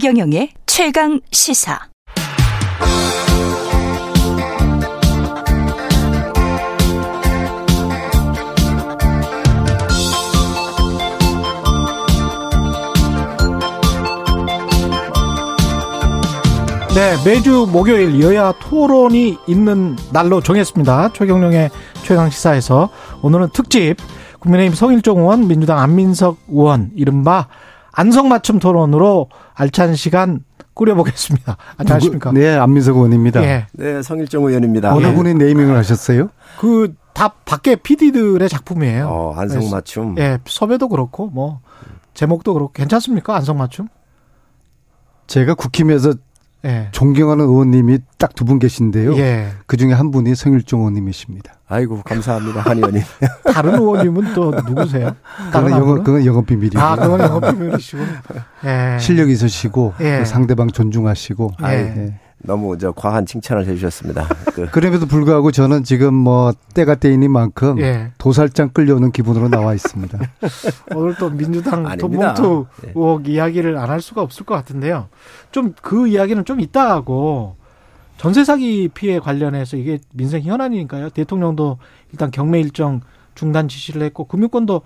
최경영의 최강 시사. 네, 매주 목요일 여야 토론이 있는 날로 정했습니다. 최경령의 최강시사에서 오늘은 특집 국민의힘 성일종 의원, 민주당 안민석 의원, 이른바 안성맞춤 토론으로 알찬 시간 꾸려보겠습니다. 안녕하십니까? 네, 안민석 의원입니다. 예. 네, 성일종 의원입니다. 어느 분이 네이밍을 하셨어요? 그, 다 밖에 PD들의 작품이에요. 어, 안성맞춤. 예, 섭외도 그렇고, 뭐, 제목도 그렇고, 괜찮습니까? 안성맞춤? 제가 국힘에서 예. 존경하는 의원님이 딱 두 분 계신데요. 예. 그 중에 한 분이 성일종 의원님이십니다. 아이고 감사합니다 한 의원님. 다른 의원님은 또 누구세요? 그건 영업 그건 영업 비밀이고. 아, 그건 영업 비밀이시고. 예. 실력 있으시고 예. 상대방 존중하시고. 예. 예. 너무 저 과한 칭찬을 해주셨습니다. 그. 그럼에도 불구하고 저는 지금 뭐 때가 때이니만큼 예. 도살장 끌려오는 기분으로 나와 있습니다. 오늘 또 민주당. 돈봉투 네. 의혹 이야기를 안 할 수가 없을 것 같은데요. 좀 그 이야기는 좀 이따 하고 전세 사기 피해 관련해서 이게 민생 현안이니까요. 대통령도 일단 경매 일정 중단 지시를 했고 금융권도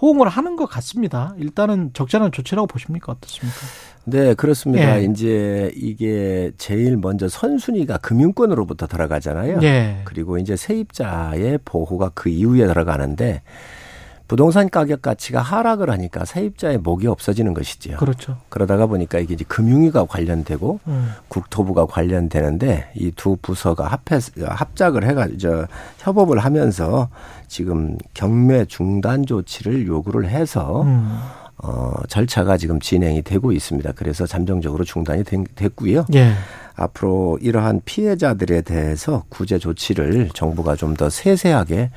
호응을 하는 것 같습니다. 일단은 적절한 조치라고 보십니까? 어떻습니까? 네, 그렇습니다. 예. 이제 이게 제일 먼저 선순위가 금융권으로부터 들어가잖아요. 예. 그리고 이제 세입자의 보호가 그 이후에 들어가는데 부동산 가격 가치가 하락을 하니까 세입자의 목이 없어지는 것이지요. 그렇죠. 그러다가 보니까 이게 이제 금융위가 관련되고 음. 국토부가 관련되는데 이 두 부서가 합해 합작을 해가지고 저 협업을 하면서 지금 경매 중단 조치를 요구를 해서 음. 어 절차가 지금 진행이 되고 있습니다. 그래서 잠정적으로 중단이 된- 됐고요. 예. 앞으로 이러한 피해자들에 대해서 구제 조치를 정부가 좀 더 세세하게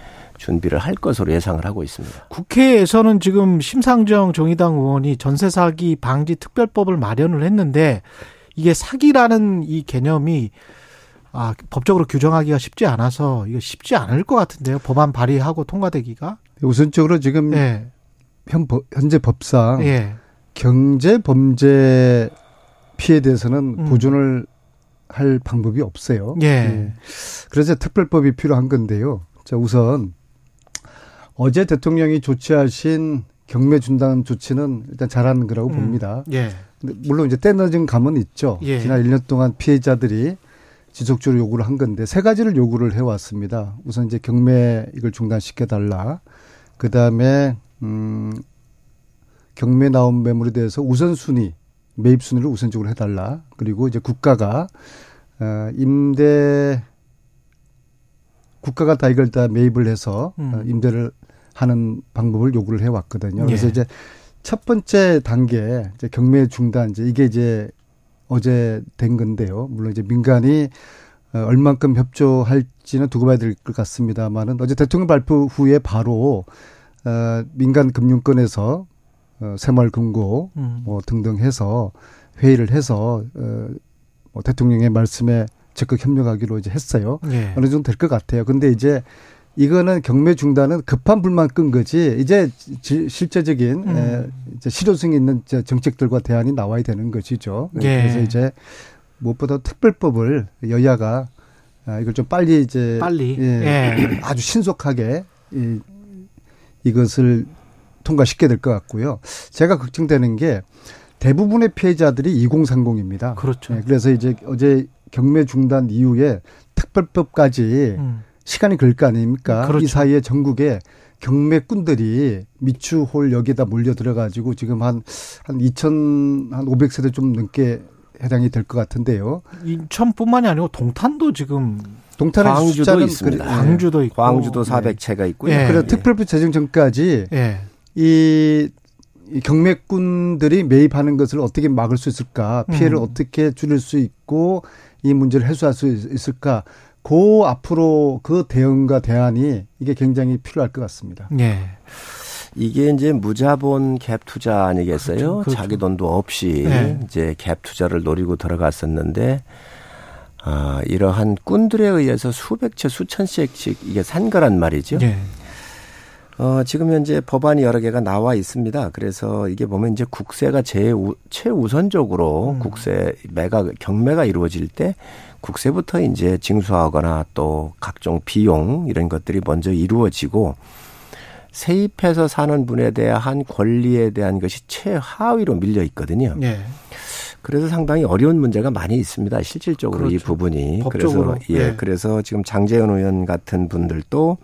준비를 할 것으로 예상을 하고 있습니다. 국회에서는 지금 심상정 정의당 의원이 전세 사기 방지 특별법을 마련을 했는데 이게 사기라는 이 개념이 아, 법적으로 규정하기가 쉽지 않아서 이거 쉽지 않을 것 같은데요. 법안 발의하고 통과되기가. 우선적으로 지금 예. 현, 법- 현재 법상 예. 경제 범죄 피해에 대해서는 음. 보존을 할 방법이 없어요. 예. 그래서 특별법이 필요한 건데요. 자, 우선 어제 대통령이 조치하신 경매 중단 조치는 일단 잘하는 거라고 음. 봅니다. 예. 물론 이제 때늦은 감은 있죠. 예. 지난 1년 동안 피해자들이 지속적으로 요구를 한 건데 세 가지를 요구를 해왔습니다. 우선 이제 경매 이걸 중단시켜 달라. 그 다음에 음 경매 나온 매물에 대해서 우선 순위 매입 순위를 우선적으로 해달라. 그리고 이제 국가가 어 임대 국가가 다 이걸 다 매입을 해서 음. 어, 임대를 하는 방법을 요구를 해왔거든요. 그래서 예. 이제 첫 번째 단계 이제 경매 중단 이제 이게 이제 어제 된 건데요. 물론 이제 민간이 어, 얼만큼 협조할지는 두고 봐야 될 것 같습니다만은 어제 대통령 발표 후에 바로 어, 민간 금융권에서 어, 새마을금고 음. 뭐 등등 해서 회의를 해서 어, 뭐 대통령의 말씀에 적극 협력하기로 이제 했어요. 예. 어느 정도 될 것 같아요. 근데 이제 이거는 경매 중단은 급한 불만 끈 거지 이제 지- 실제적인 음. 에, 이제 실효성이 있는 정책들과 대안이 나와야 되는 것이죠. 예. 그래서 이제 무엇보다 특별법을 여야가 아, 이걸 좀 빨리 이제 빨리. 예, 예. 아주 신속하게 이, 이것을 통과시켜야 될 것 같고요. 제가 걱정되는 게 대부분의 피해자들이 2030입니다. 그렇죠. 예, 그래서 이제 어제 경매 중단 이후에 특별법까지 음. 시간이 걸릴 거 아닙니까? 그렇죠. 이 사이에 전국에 경매꾼들이 미추홀 여기다 몰려 들어가지고 지금 한, 한 2,000, 한 500세대 좀 넘게 해당이 될 것 같은데요. 인천뿐만이 아니고 동탄도 지금 동탄의 광주도 숫자는 있습니다. 그래- 예. 광주도 있고 광주도 400채가 있고요. 예. 그래서 특별법 제정 전까지 예. 이, 이 경매꾼들이 매입하는 것을 어떻게 막을 수 있을까? 피해를 음. 어떻게 줄일 수 있고 이 문제를 해소할 수 있- 있을까? 그 앞으로 그 대응과 대안이 이게 굉장히 필요할 것 같습니다. 예. 이게 이제 무자본 갭 투자 아니겠어요? 그렇죠, 그렇죠. 자기 돈도 없이 네. 이제 갭 투자를 노리고 들어갔었는데 아, 이러한 꾼들에 의해서 수백 채 수천 채씩 이게 산 거란 말이죠. 예. 어, 지금 현재 법안이 여러 개가 나와 있습니다. 그래서 이게 보면 이제 국세가 제우, 최우선적으로 음. 국세 매가 경매가 이루어질 때 국세부터 이제 징수하거나 또 각종 비용 이런 것들이 먼저 이루어지고 세입해서 사는 분에 대한 권리에 대한 것이 최하위로 밀려 있거든요. 네. 그래서 상당히 어려운 문제가 많이 있습니다. 실질적으로 그렇죠. 이 부분이. 법적으로. 그래서 예, 네. 그래서 지금 장재현 의원 같은 분들도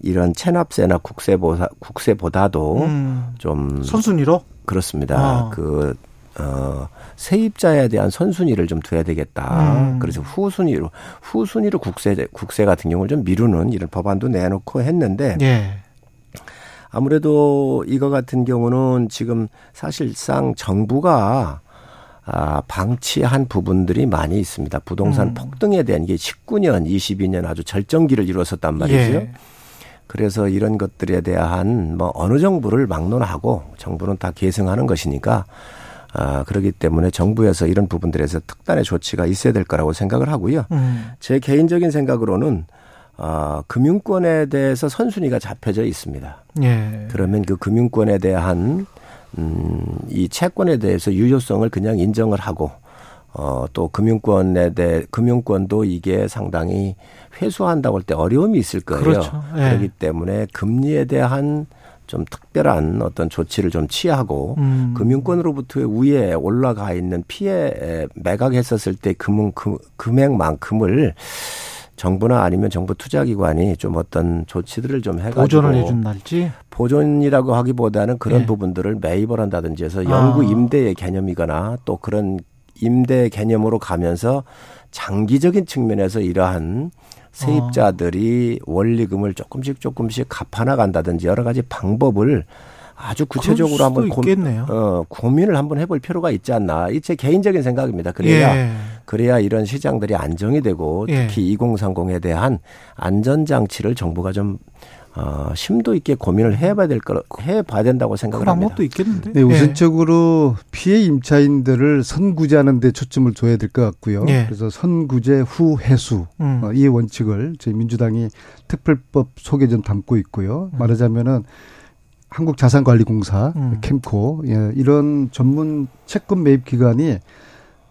이런 체납세나 국세보다 국세보다도 음. 좀 선순위로 그렇습니다. 아. 그 어, 세입자에 대한 선순위를 좀 둬야 되겠다. 음. 그래서 후순위로 후순위로 국세 국세 같은 경우를 좀 미루는 이런 법안도 내놓고 했는데 예. 아무래도 이거 같은 경우는 지금 사실상 정부가 아, 방치한 부분들이 많이 있습니다. 부동산 음. 폭등에 대한 이게 19년, 22년 아주 절정기를 이루었었단 말이죠. 예. 그래서 이런 것들에 대한 뭐 어느 정부를 막론하고 정부는 다 계승하는 것이니까 아, 그렇기 때문에 정부에서 이런 부분들에서 특단의 조치가 있어야 될 거라고 생각을 하고요. 음. 제 개인적인 생각으로는 아, 금융권에 대해서 선순위가 잡혀져 있습니다. 예. 그러면 그 금융권에 대한 음, 이 채권에 대해서 유효성을 그냥 인정을 하고 어, 또 금융권에 대해 금융권도 이게 상당히 회수한다고 할 때 어려움이 있을 거예요. 그렇죠. 예. 그렇기 때문에 금리에 대한 좀 특별한 어떤 조치를 좀 취하고 음. 금융권으로부터의 우위에 올라가 있는 피해 매각했었을 때 금융 금, 금액만큼을 정부나 아니면 정부 투자기관이 좀 어떤 조치들을 좀 해가지고 보존을 해준날지 보존이라고 하기보다는 그런 네. 부분들을 매입을 한다든지 해서 영구 아. 임대의 개념이거나 또 그런 임대 개념으로 가면서 장기적인 측면에서 이러한 세입자들이 원리금을 조금씩 조금씩 갚아 나간다든지 여러 가지 방법을 아주 구체적으로 한번 고, 어, 고민을 한번 해볼 필요가 있지 않나. 이 제 개인적인 생각입니다. 그래야 예. 그래야 이런 시장들이 안정이 되고 예. 특히 예. 2030에 대한 안전 장치를 정부가 좀 어, 심도 있게 고민을 해봐야 될 거, 해봐야 된다고 생각을 그 합니다. 방법도 있겠는데. 네, 우선적으로 예. 피해 임차인들을 선구제하는 데 초점을 둬야 될 것 같고요. 예. 그래서 선구제 후 회수 음. 어, 이 원칙을 저희 민주당이 특별법 속에 좀 담고 있고요. 음. 말하자면은 한국자산관리공사, 음. 캠코 예, 이런 전문 채권 매입 기관이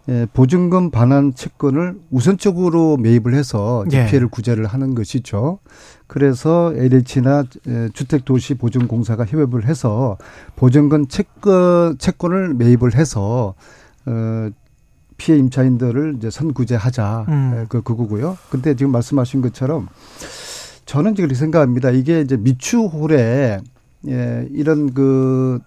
예, 보증금 반환 채권을 우선적으로 매입을 해서 예. 피해를 구제를 하는 것이죠. 그래서 LH나 예, 주택도시보증공사가 협업을 해서 보증금 채권 채권을 매입을 해서 어 피해 임차인들을 이제 선구제하자 음. 예, 그 그거고요. 근데 지금 말씀하신 것처럼 저는 그렇게 생각합니다. 이게 이제 미추홀에 예, 이런 그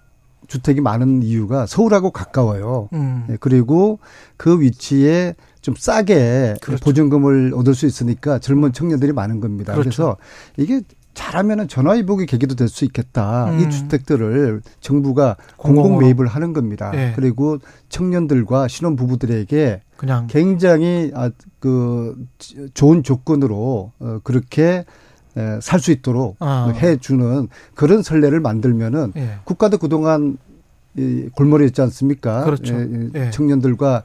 주택이 많은 이유가 서울하고 가까워요. 음. 예, 그리고 그 위치에 좀 싸게 그렇죠. 보증금을 얻을 수 있으니까 젊은 청년들이 많은 겁니다. 그렇죠. 그래서 이게 잘하면은 전화위복의 계기도 될 수 있겠다. 음. 이 주택들을 정부가 공공 매입을 하는 겁니다. 네. 그리고 청년들과 신혼 부부들에게 굉장히 아, 그 좋은 조건으로 어, 그렇게 살 수 있도록 아. 해주는 그런 선례를 만들면은 예. 국가도 그동안 이 골머리였지 않습니까? 그렇죠. 예. 청년들과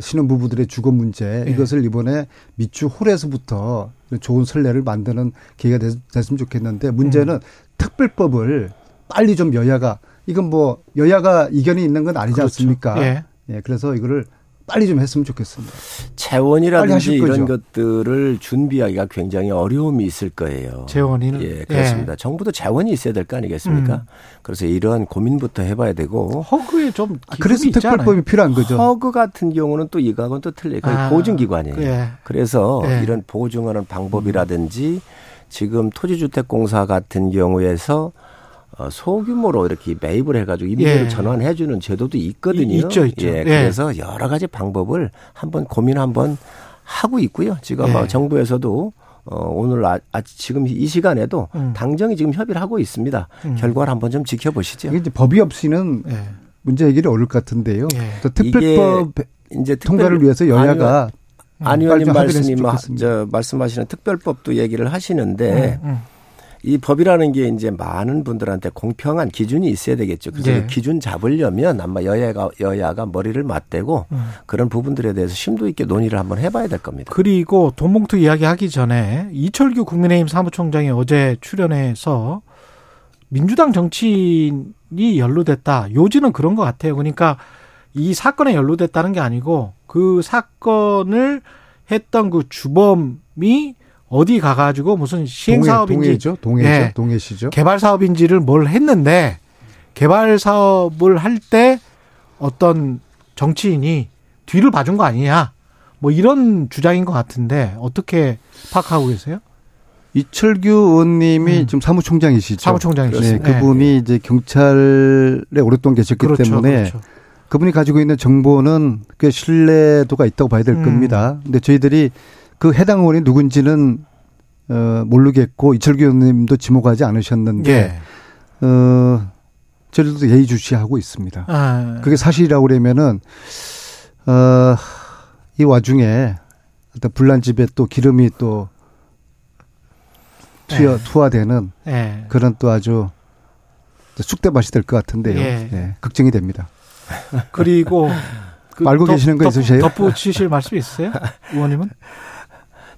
신혼 부부들의 주거 문제 예. 이것을 이번에 미추 홀에서부터 좋은 선례를 만드는 계기가 됐, 으면 좋겠는데 문제는 음. 특별법을 빨리 좀 여야가 이건 뭐 여야가 이견이 있는 건 아니지 그렇죠. 않습니까? 예. 예. 그래서 이거를 빨리 좀 했으면 좋겠습니다. 재원이라든지 이런 것들을 준비하기가 굉장히 어려움이 있을 거예요. 재원이는 예 그렇습니다. 예. 정부도 재원이 있어야 될 거 아니겠습니까? 음. 그래서 이러한 고민부터 해봐야 되고 허그에 좀 아, 그래서 특별법이 필요한 거죠. 허그 같은 경우는 또 이거하고는 또 틀려요. 아. 보증기관이에요. 예. 그래서 예. 이런 보증하는 방법이라든지 지금 토지주택공사 같은 경우에서 어, 소규모로 이렇게 매입을 해가지고 임대를 예. 전환해주는 제도도 있거든요. 있죠, 있죠. 예, 그래서 예. 여러 가지 방법을 한번 고민 한번 하고 있고요. 지금 예. 정부에서도 어, 오늘 아, 아, 지금 이 시간에도 음. 당정이 지금 협의를 하고 있습니다. 음. 결과를 한번 좀 지켜보시죠. 이게 이제 법이 없이는 예. 문제 해결이 어려울 것 같은데요. 예. 특별법 이제 통과를 위해서 여야가 안 의원님 말씀이 저 말씀하시는 특별법도 얘기를 하시는데 음, 음. 이 법이라는 게 이제 많은 분들한테 공평한 기준이 있어야 되겠죠. 그래서 네. 그 기준 잡으려면 아마 여야가 여야가 머리를 맞대고 음. 그런 부분들에 대해서 심도 있게 논의를 한번 해봐야 될 겁니다. 그리고 돈봉투 이야기하기 전에 이철규 국민의힘 사무총장이 어제 출연해서 민주당 정치인이 연루됐다. 요지는 그런 것 같아요. 그러니까 이 사건에 연루됐다는 게 아니고 그 사건을 했던 그 주범이 어디 가가지고 무슨 시행 사업인지 동해죠, 동해죠, 예. 동해시죠. 개발 사업인지를 뭘 했는데 개발 사업을 할 때 어떤 정치인이 뒤를 봐준 거 아니냐 뭐 이런 주장인 것 같은데 어떻게 파악하고 계세요? 이철규 의원님이 음. 지금 사무총장이시죠. 사무총장이시죠. 네, 그분이 이제 경찰에 오랫동안 계셨기 그렇죠, 때문에 그렇죠. 그분이 가지고 있는 정보는 꽤 신뢰도가 있다고 봐야 될 음. 겁니다. 근데 저희들이 그 해당 의원이 누군지는 어 모르겠고 이철규 의원님도 지목하지 않으셨는데 예. 어 저희들도 예의주시하고 있습니다. 아, 그게 사실이라고 그러면은 어이 와중에 어떤 불난 집에 또 기름이 또 투여 네. 투하되는 예. 그런 또 아주 쑥대밭이 될 것 같은데요. 예. 예, 걱정이 됩니다. 그리고 그 알고 계시는 거 덧- 있으세요? 덧붙이실 말씀 있으세요, 의원님은?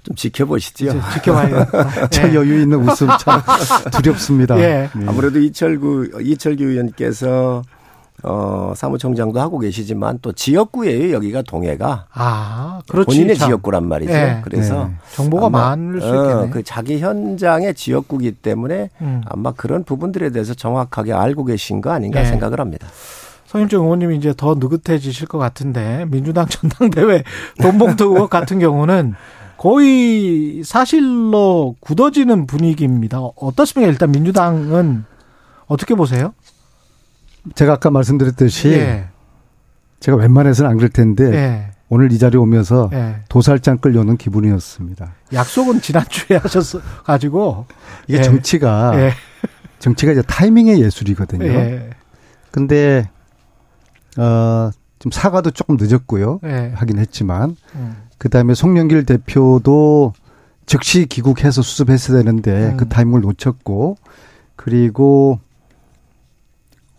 좀 지켜보시죠. 지켜봐야겠다. 참 예. 여유 있는 웃음 참 두렵습니다. 예. 네. 아무래도 이철구 이철규 의원께서 어 사무총장도 하고 계시지만 또 지역구예요. 여기가 동해가 아, 그렇지. 본인의 참. 지역구란 말이죠. 예. 그래서 네. 정보가 아마, 많을 수 어, 있겠네. 그 자기 현장의 지역구기 때문에 음. 아마 그런 부분들에 대해서 정확하게 알고 계신 거 아닌가 예. 생각을 합니다. 성일정 의원님이 이제 더 느긋해지실 것 같은데 민주당 전당대회 돈봉투 의혹 같은 경우는 거의 사실로 굳어지는 분위기입니다. 어떻습니까? 일단 민주당은 어떻게 보세요? 제가 아까 말씀드렸듯이 예. 제가 웬만해서는 안 그럴 텐데 예. 오늘 이 자리에 오면서 예. 도살장 끌려오는 기분이었습니다. 약속은 지난주에 하셨어 가지고 이게 예. 정치가 예. 정치가 이제 타이밍의 예술이거든요. 예. 근데 어, 좀 사과도 조금 늦었고요. 예. 하긴 했지만 음. 그다음에 송영길 대표도 즉시 귀국해서 수습했어야 되는데 음. 그 타이밍을 놓쳤고 그리고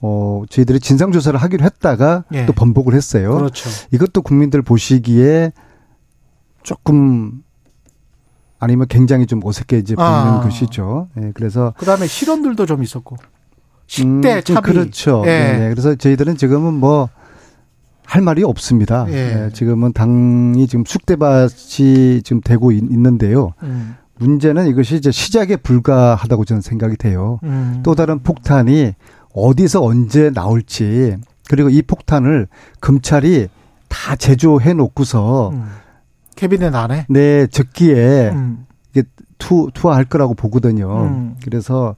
어 저희들이 진상 조사를 하기로 했다가 예. 또 번복을 했어요. 그렇죠. 이것도 국민들 보시기에 조금 아니면 굉장히 좀 어색해져 보이는 아. 것이죠. 예, 그래서 그다음에 실언들도 좀 있었고 식대 음, 좀 차비 그렇죠. 예. 네, 네. 그래서 저희들은 지금은 뭐 할 말이 없습니다. 예. 예, 지금은 당이 지금 쑥대밭이 지금 되고 있, 는데요 음. 문제는 이것이 이제 시작에 불과하다고 저는 생각이 돼요. 음. 또 다른 폭탄이 어디서 언제 나올지 그리고 이 폭탄을 검찰이 다 제조해 놓고서 음. 캐비넷 안에 내 적기에 음. 이게 투 투하할 거라고 보거든요. 음. 그래서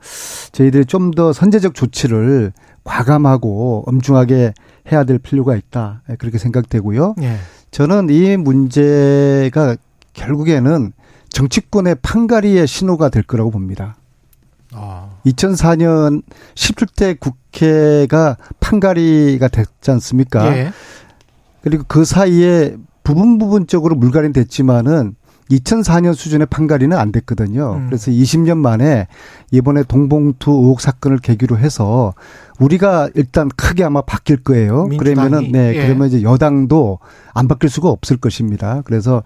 저희들이 좀 더 선제적 조치를 과감하고 엄중하게 해야 될 필요가 있다 예, 그렇게 생각되고요. 예. 저는 이 문제가 결국에는 정치권의 판갈이의 신호가 될 거라고 봅니다. 아. 2004년 17대 국회가 판갈이가 됐지 않습니까? 예. 그리고 그 사이에 부분 부분적으로 물갈이 됐지만은 2004년 수준의 판가리는 안 됐거든요. 음. 그래서 20년 만에 이번에 동봉투 의혹 사건을 계기로 해서 우리가 일단 크게 아마 바뀔 거예요. 민주당이? 그러면은 네, 예. 그러면 이제 여당도 안 바뀔 수가 없을 것입니다. 그래서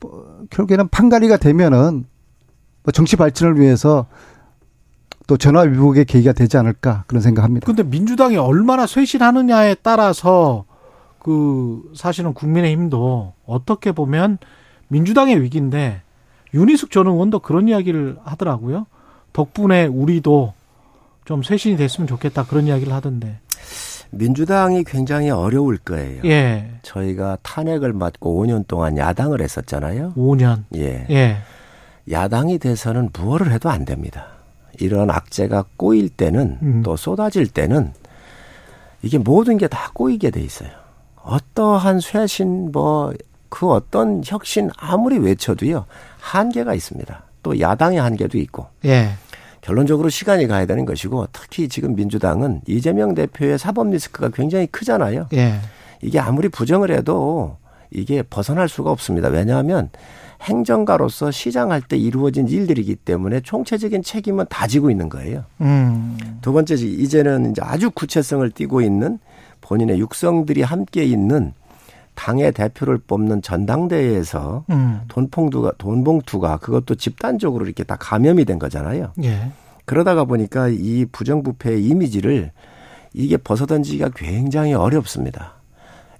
뭐 결국에는 판가리가 되면은 뭐 정치 발전을 위해서 또 전화 위복의 계기가 되지 않을까 그런 생각합니다. 근데 민주당이 얼마나 쇄신하느냐에 따라서 그 사실은 국민의힘도 어떻게 보면 민주당의 위기인데 윤희숙 전 의원도 그런 이야기를 하더라고요. 덕분에 우리도 좀 쇄신이 됐으면 좋겠다 그런 이야기를 하던데. 민주당이 굉장히 어려울 거예요. 예. 저희가 탄핵을 맞고 5년 동안 야당을 했었잖아요. 5년. 예. 예. 야당이 돼서는 무엇을 해도 안 됩니다. 이런 악재가 꼬일 때는 음. 또 쏟아질 때는 이게 모든 게 다 꼬이게 돼 있어요. 어떠한 쇄신 뭐 그 어떤 혁신 아무리 외쳐도요 한계가 있습니다. 또 야당의 한계도 있고 예. 결론적으로 시간이 가야 되는 것이고 특히 지금 민주당은 이재명 대표의 사법 리스크가 굉장히 크잖아요. 예. 이게 아무리 부정을 해도 이게 벗어날 수가 없습니다. 왜냐하면 행정가로서 시장할 때 이루어진 일들이기 때문에 총체적인 책임은 다 지고 있는 거예요. 음. 두 번째 이제는 이제 아주 구체성을 띠고 있는 본인의 육성들이 함께 있는 당의 대표를 뽑는 전당대회에서 음. 돈봉투가 돈봉투가 그것도 집단적으로 이렇게 다 감염이 된 거잖아요. 예. 그러다가 보니까 이 부정부패의 이미지를 이게 벗어던지기가 굉장히 어렵습니다.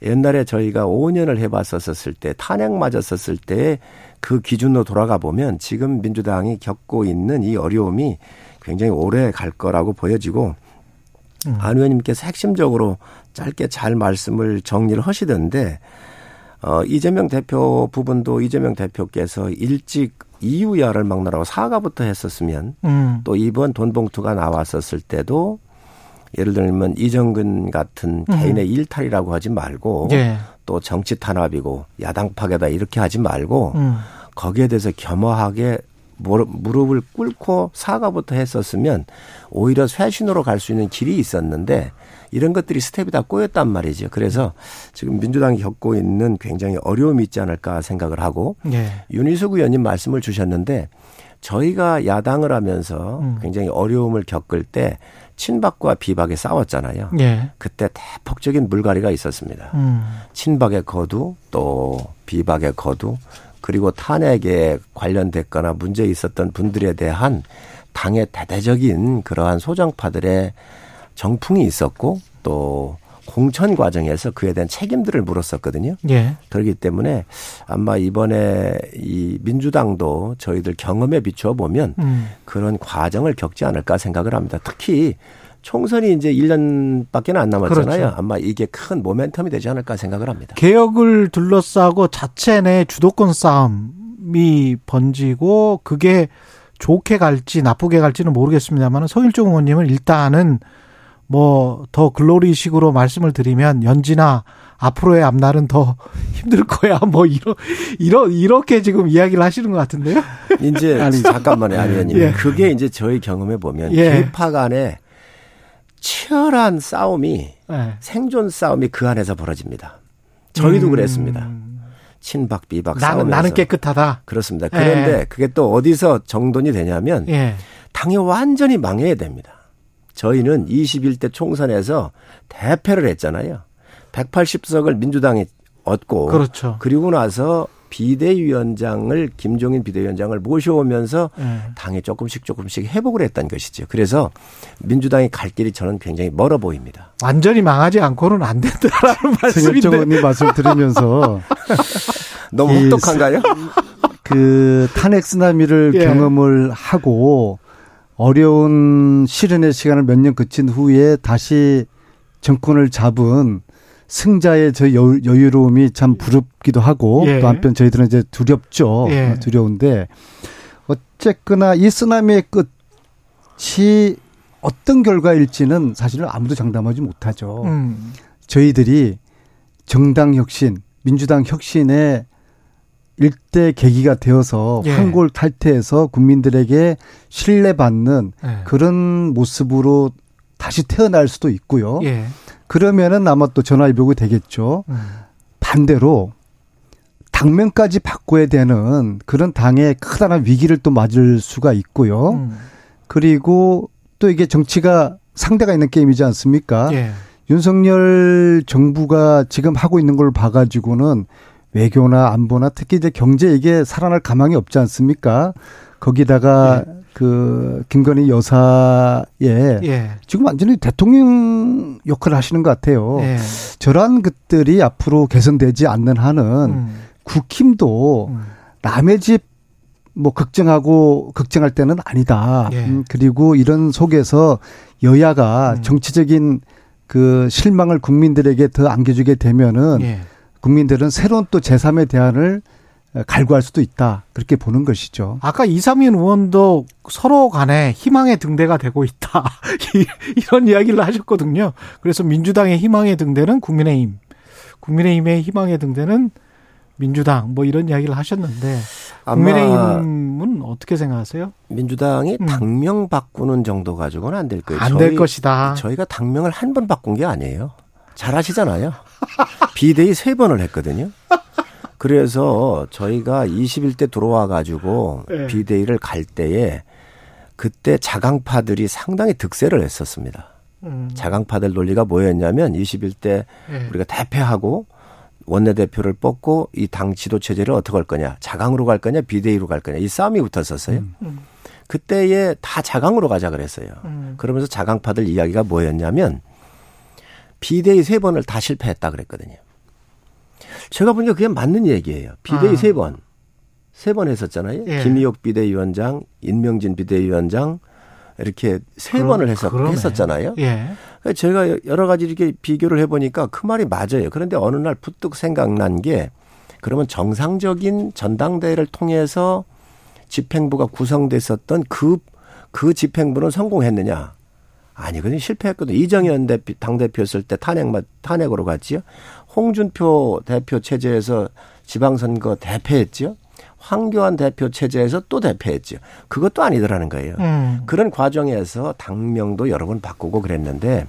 옛날에 저희가 5년을 해봤었을 때 탄핵 맞았었을 때 그 기준으로 돌아가 보면 지금 민주당이 겪고 있는 이 어려움이 굉장히 오래 갈 거라고 보여지고 음. 안 의원님께서 핵심적으로 짧게 잘 말씀을 정리를 하시던데 어 이재명 대표 부분도 이재명 대표께서 일찍 이유야를 막느라고 사과부터 했었으면 음. 또 이번 돈 봉투가 나왔었을 때도 예를 들면 이정근 같은 음. 개인의 일탈이라고 하지 말고 예. 또 정치 탄압이고 야당 파괴다 이렇게 하지 말고 음. 거기에 대해서 겸허하게 무릎을 꿇고 사과부터 했었으면 오히려 쇄신으로 갈 수 있는 길이 있었는데 이런 것들이 스텝이 다 꼬였단 말이죠. 그래서 지금 민주당이 겪고 있는 굉장히 어려움이 있지 않을까 생각을 하고 예. 윤희숙 의원님 말씀을 주셨는데 저희가 야당을 하면서 음. 굉장히 어려움을 겪을 때 친박과 비박에 싸웠잖아요. 예. 그때 대폭적인 물갈이가 있었습니다. 음. 친박의 거두 또 비박의 거두 그리고 탄핵에 관련됐거나 문제 있었던 분들에 대한 당의 대대적인 그러한 소정파들의 정풍이 있었고 또 공천 과정에서 그에 대한 책임들을 물었었거든요. 예. 그렇기 때문에 아마 이번에 이 민주당도 저희들 경험에 비추어 보면 음. 그런 과정을 겪지 않을까 생각을 합니다. 특히 총선이 이제 1년밖에 안 남았잖아요. 그렇죠. 아마 이게 큰 모멘텀이 되지 않을까 생각을 합니다. 개혁을 둘러싸고 자체 내 주도권 싸움이 번지고 그게 좋게 갈지 나쁘게 갈지는 모르겠습니다만 성일종 의원님은 일단은 뭐 더 글로리식으로 말씀을 드리면 연지나 앞으로의 앞날은 더 힘들 거야. 뭐 이런 이런 이렇게 지금 이야기를 하시는 것 같은데요. 이제 아니 잠깐만요, 아니 의원님. 예. 그게 이제 저희 경험해 보면 예. 개파 간의 치열한 싸움이 예. 생존 싸움이 그 안에서 벌어집니다. 저희도 음. 그랬습니다. 친박 비박 나는, 싸움에서 나는 깨끗하다. 그렇습니다. 그런데 예. 그게 또 어디서 정돈이 되냐면 예. 당이 완전히 망해야 됩니다. 저희는 21대 총선에서 대패를 했잖아요. 180석을 민주당이 얻고 그렇죠. 그리고 나서 비대위원장을 김종인 비대위원장을 모셔오면서 네. 당이 조금씩 조금씩 회복을 했던 것이죠. 그래서 민주당이 갈 길이 저는 굉장히 멀어 보입니다. 완전히 망하지 않고는 안 된다라는 말씀인데. 정원님 말씀 들으면서 너무 혹독한가요? 그 탄핵 쓰나미를 예. 경험을 하고 어려운 시련의 시간을 몇 년 거친 후에 다시 정권을 잡은 승자의 저 여유로움이 참 부럽기도 하고 예. 또 한편 저희들은 이제 두렵죠. 예. 두려운데 어쨌거나 이 쓰나미의 끝이 어떤 결과일지는 사실은 아무도 장담하지 못하죠. 음. 저희들이 정당 혁신, 민주당 혁신의 일대 계기가 되어서 예. 황골 탈퇴해서 국민들에게 신뢰받는 예. 그런 모습으로 다시 태어날 수도 있고요. 예. 그러면은 아마 또 전화위복이 되겠죠. 음. 반대로 당면까지 바꿔야 되는 그런 당의 크다란 위기를 또 맞을 수가 있고요. 음. 그리고 또 이게 정치가 상대가 있는 게임이지 않습니까? 예. 윤석열 정부가 지금 하고 있는 걸 봐가지고는 외교나 안보나 특히 이제 경제 이게 살아날 가망이 없지 않습니까? 거기다가 예. 그 김건희 여사의 예. 지금 완전히 대통령 역할을 하시는 것 같아요. 예. 저러한 것들이 앞으로 개선되지 않는 한은 음. 국힘도 음. 남의 집 뭐 걱정하고 걱정할 때는 아니다. 예. 음, 그리고 이런 속에서 여야가 음. 정치적인 그 실망을 국민들에게 더 안겨주게 되면은 예. 국민들은 새로운 또 제3의 대안을 갈구할 수도 있다. 그렇게 보는 것이죠. 아까 이상민 의원도 서로 간에 희망의 등대가 되고 있다. 이런 이야기를 하셨거든요. 그래서 민주당의 희망의 등대는 국민의힘, 국민의힘의 희망의 등대는 민주당 뭐 이런 이야기를 하셨는데 국민의힘은 어떻게 생각하세요? 민주당이 음. 당명 바꾸는 정도 가지고는 안 될 거예요. 안 될 것이다. 저희가 당명을 한 번 바꾼 게 아니에요. 잘 아시잖아요. 비대위 세 번을 했거든요. 그래서 저희가 21대 들어와 가지고 네. 비대위를 갈 때에 그때 자강파들이 상당히 득세를 했었습니다. 음. 자강파들 논리가 뭐였냐면 21대 네. 우리가 대패하고 원내대표를 뽑고 이 당 지도 체제를 어떻게 할 거냐. 자강으로 갈 거냐, 비대위로 갈 거냐. 이 싸움이 붙었었어요. 음. 음. 그때에 다 자강으로 가자 그랬어요. 음. 그러면서 자강파들 이야기가 뭐였냐면 비대위 세 번을 다 실패했다 그랬거든요. 제가 보니까 그게 맞는 얘기예요. 비대위 아. 세 번. 세 번 했었잖아요. 예. 김희옥 비대위원장, 인명진 비대위원장 이렇게 세 그러- 번을 했었, 그러네. 했었잖아요. 예. 그러니까 제가 여러 가지 이렇게 비교를 해보니까 그 말이 맞아요. 그런데 어느 날 부뚝 생각난 게 그러면 정상적인 전당대회를 통해서 집행부가 구성됐었던 그, 그 집행부는 성공했느냐? 아니거든요. 실패했거든요. 이정현 대표, 당대표였을 때 탄핵, 탄핵으로 갔지요. 홍준표 대표 체제에서 지방선거 대패했지요. 황교안 대표 체제에서 또 대패했지요. 그것도 아니더라는 거예요. 음. 그런 과정에서 당명도 여러 번 바꾸고 그랬는데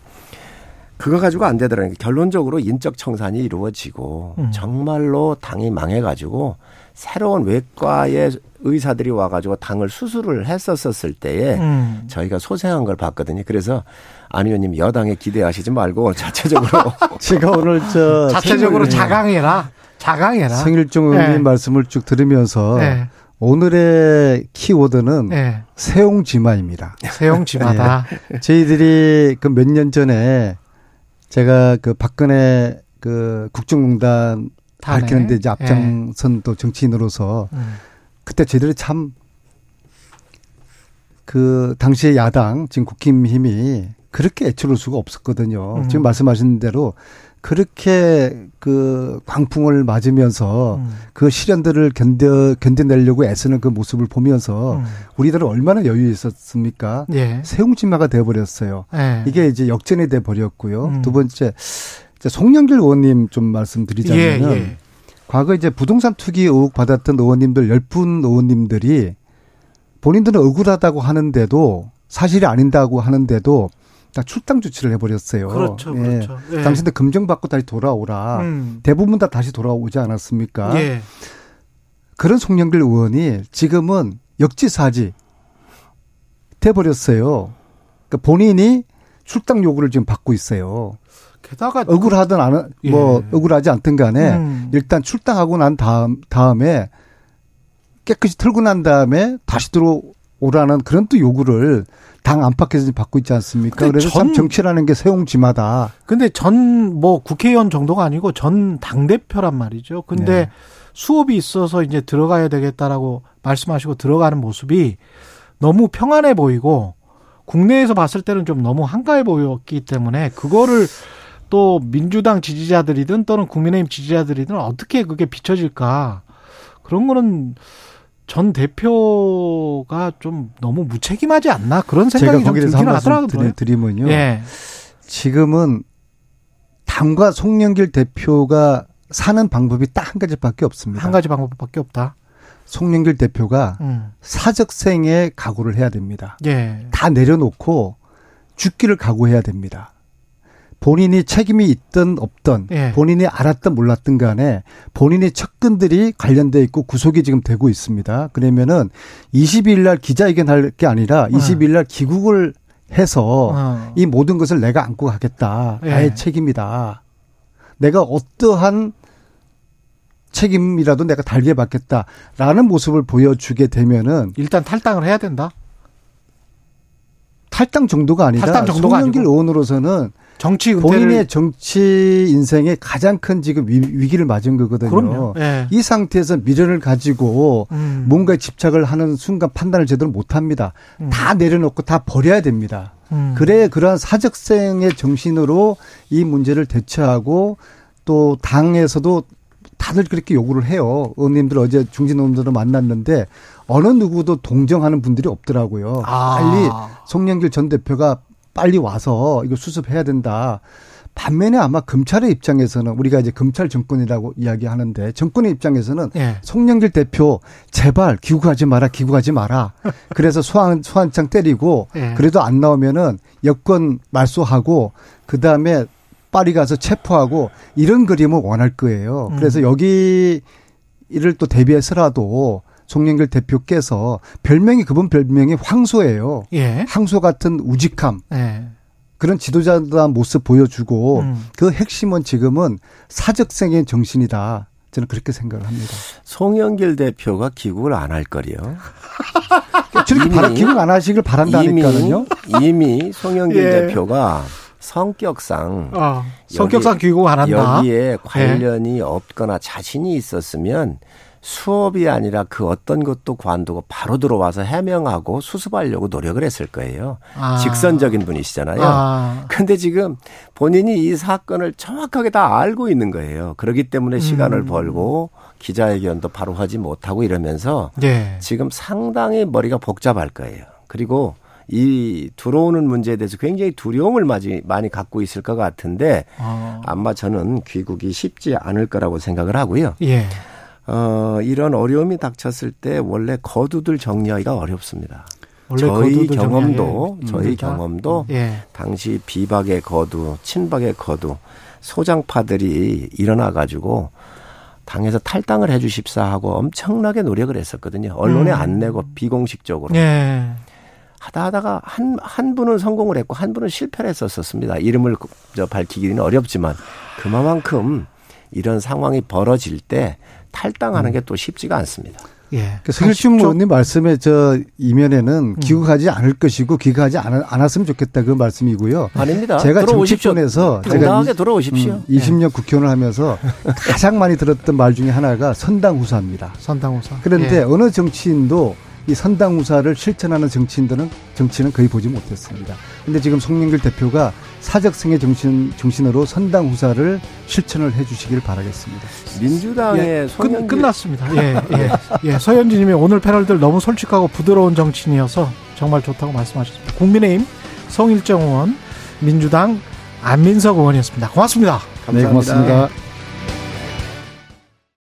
그거 가지고 안 되더라는 게 결론적으로 인적 청산이 이루어지고 음. 정말로 당이 망해가지고 새로운 외과의 의사들이 와가지고 당을 수술을 했었었을 때에 음. 저희가 소생한 걸 봤거든요. 그래서 안 의원님 여당에 기대하시지 말고 자체적으로 제가 오늘 저 자체적으로 생일- 자강해라. 자강해라. 성일종 의원님 네. 말씀을 쭉 들으면서 네. 오늘의 키워드는 네. 세용지마입니다. 세용지마다. 저희들이 그 몇 년 전에 제가 그 박근혜 그 국정농단 탄핵. 밝히는데 이제 앞장선 또 정치인으로서 음. 그때 저희들이 참 그 당시의 야당 지금 국힘힘이 그렇게 애초로울 수가 없었거든요. 음. 지금 말씀하신 대로 그렇게 그 광풍을 맞으면서 음. 그 시련들을 견뎌 견뎌내려고 애쓰는 그 모습을 보면서 음. 우리들은 얼마나 여유 있었습니까? 예. 세웅지마가 돼버렸어요. 예. 이게 이제 역전이 돼 버렸고요. 음. 두 번째 이제 송영길 의원님 좀 말씀드리자면은 예, 예. 과거 이제 부동산 투기 의혹 받았던 의원님들 열분 의원님들이 본인들은 억울하다고 하는데도 사실이 아닌다고 하는데도 다 출당 조치를 해버렸어요. 그렇죠. 예. 그렇죠. 예. 당신들 금정받고 다시 돌아오라. 음. 대부분 다 다시 돌아오지 않았습니까? 예. 그런 송영길 의원이 지금은 역지사지 돼버렸어요. 그러니까 본인이 출당 요구를 지금 받고 있어요. 게다가 억울하든 안, 뭐, 예. 억울하지 않든 간에 음. 일단 출당하고 난 다음, 다음에 깨끗이 털고 난 다음에 다시 들어오라는 그런 또 요구를 당 안팎에서 받고 있지 않습니까? 그래서 전- 참 정치라는 게 세용지마다. 근데 전 뭐 국회의원 정도가 아니고 전 당 대표란 말이죠. 근데 네. 수업이 있어서 이제 들어가야 되겠다라고 말씀하시고 들어가는 모습이 너무 평안해 보이고 국내에서 봤을 때는 좀 너무 한가해 보였기 때문에 그거를 또 민주당 지지자들이든 또는 국민의힘 지지자들이든 어떻게 그게 비춰질까 그런 거는 전 대표가 좀 너무 무책임하지 않나 그런 생각이 좀 말씀 하더라고요. 드리- 드리면요. 예. 지금은 당과 송영길 대표가 사는 방법이 딱 한 가지밖에 없습니다. 한 가지 방법밖에 없다. 송영길 대표가 음. 사적생에 각오를 해야 됩니다. 예. 다 내려놓고 죽기를 각오해야 됩니다. 본인이 책임이 있든 없든 예. 본인이 알았든 몰랐든 간에 본인의 측근들이 관련돼 있고 구속이 지금 되고 있습니다. 그러면은 22일 날 기자회견 할 게 아니라 22일 날 귀국을 해서 어. 이 모든 것을 내가 안고 가겠다. 예. 나의 책임이다. 내가 어떠한 책임이라도 내가 달게 받겠다라는 모습을 보여주게 되면은 일단 탈당을 해야 된다. 탈당 정도가 아니라 탈당 정도가 송영길. 의원으로서는 정치 은퇴를 본인의 정치 인생의 가장 큰 지금 위- 위기를 맞은 거거든요. 그럼요. 예. 이 상태에서 미련을 가지고 음. 뭔가에 집착을 하는 순간 판단을 제대로 못 합니다. 음. 다 내려놓고 다 버려야 됩니다. 음. 그래 그러한 사적생의 정신으로 이 문제를 대처하고 또 당에서도 다들 그렇게 요구를 해요. 의원님들 어제 중진 의원들을 만났는데 어느 누구도 동정하는 분들이 없더라고요. 아. 빨리 송영길 전 대표가 빨리 와서 이거 수습해야 된다. 반면에 아마 검찰의 입장에서는 우리가 이제 검찰 정권이라고 이야기하는데 정권의 입장에서는 예. 송영길 대표 제발 귀국하지 마라 귀국하지 마라. 그래서 소환 소환장 때리고 예. 그래도 안 나오면은 여권 말소하고 그 다음에 파리 가서 체포하고 이런 그림을 원할 거예요. 음. 그래서 여기 이를 또 대비해서라도 송영길 대표께서 별명이 그분 별명이 황소예요. 예. 황소 같은 우직함 예. 그런 지도자다운 모습 보여주고 음. 그 핵심은 지금은 사적생의 정신이다. 저는 그렇게 생각을 합니다. 송영길 대표가 귀국을 안 할 거리요. 저렇게 이미- 바라, 기국 안 하시길 바란다니까요. 이미, 이미 송영길 예. 대표가 성격상 어, 성격상 귀국 안 한다. 여기에 관련이 없거나 자신이 있었으면 수업이 아니라 그 어떤 것도 관두고 바로 들어와서 해명하고 수습하려고 노력을 했을 거예요. 아. 직선적인 분이시잖아요. 아, 근데 지금 본인이 이 사건을 정확하게 다 알고 있는 거예요. 그렇기 때문에 시간을 음. 벌고 기자회견도 바로 하지 못하고 이러면서 예. 지금 상당히 머리가 복잡할 거예요. 그리고 이 들어오는 문제에 대해서 굉장히 두려움을 많이, 많이 갖고 있을 것 같은데 어, 아마 저는 귀국이 쉽지 않을 거라고 생각을 하고요. 예. 어, 이런 어려움이 닥쳤을 때 원래 거두들 정리하기가 어렵습니다. 저희 경험도 저희. 경험도 예. 당시 비박의 거두, 친박의 거두, 소장파들이 일어나 가지고 당에서 탈당을 해 주십사 하고 엄청나게 노력을 했었거든요. 언론에 음. 안 내고 비공식적으로. 예. 하다 하다가 한, 한 분은 성공을 했고 한 분은 실패를 했었습니다. 이름을 그- 저 밝히기는 어렵지만 그만큼 이런 상황이 벌어질 때 탈당하는 게 또 쉽지가 않습니다. 예. 그 성일중 의원님 말씀에 저 이면에는 음. 귀국하지 않을 것이고 귀국하지 않, 않았으면 좋겠다 그 말씀이고요. 아닙니다. 제가. 정치권에서 제가 당당하게 이- 들어오십시오. 음, 20년 국회의원을 하면서 가장 많이 들었던 말 중에 하나가 선당후사입니다. 선당우사. 그런데 예. 어느 정치인도 이 선당후사를 실천하는 정치인들은 정치는 거의 보지 못했습니다. 근데 지금 송영길 대표가 사적성의 정신 정신으로 선당 후사를 실천을 해주시길 바라겠습니다. 민주당의 예, 끝, 송영길 끝났습니다. 예, 예. 예, 서현진님이 오늘 패널들 너무 솔직하고 부드러운 정치인이어서 정말 좋다고 말씀하셨습니다. 국민의힘 성일정 의원, 민주당 안민석 의원이었습니다. 고맙습니다. 네, 고맙습니다.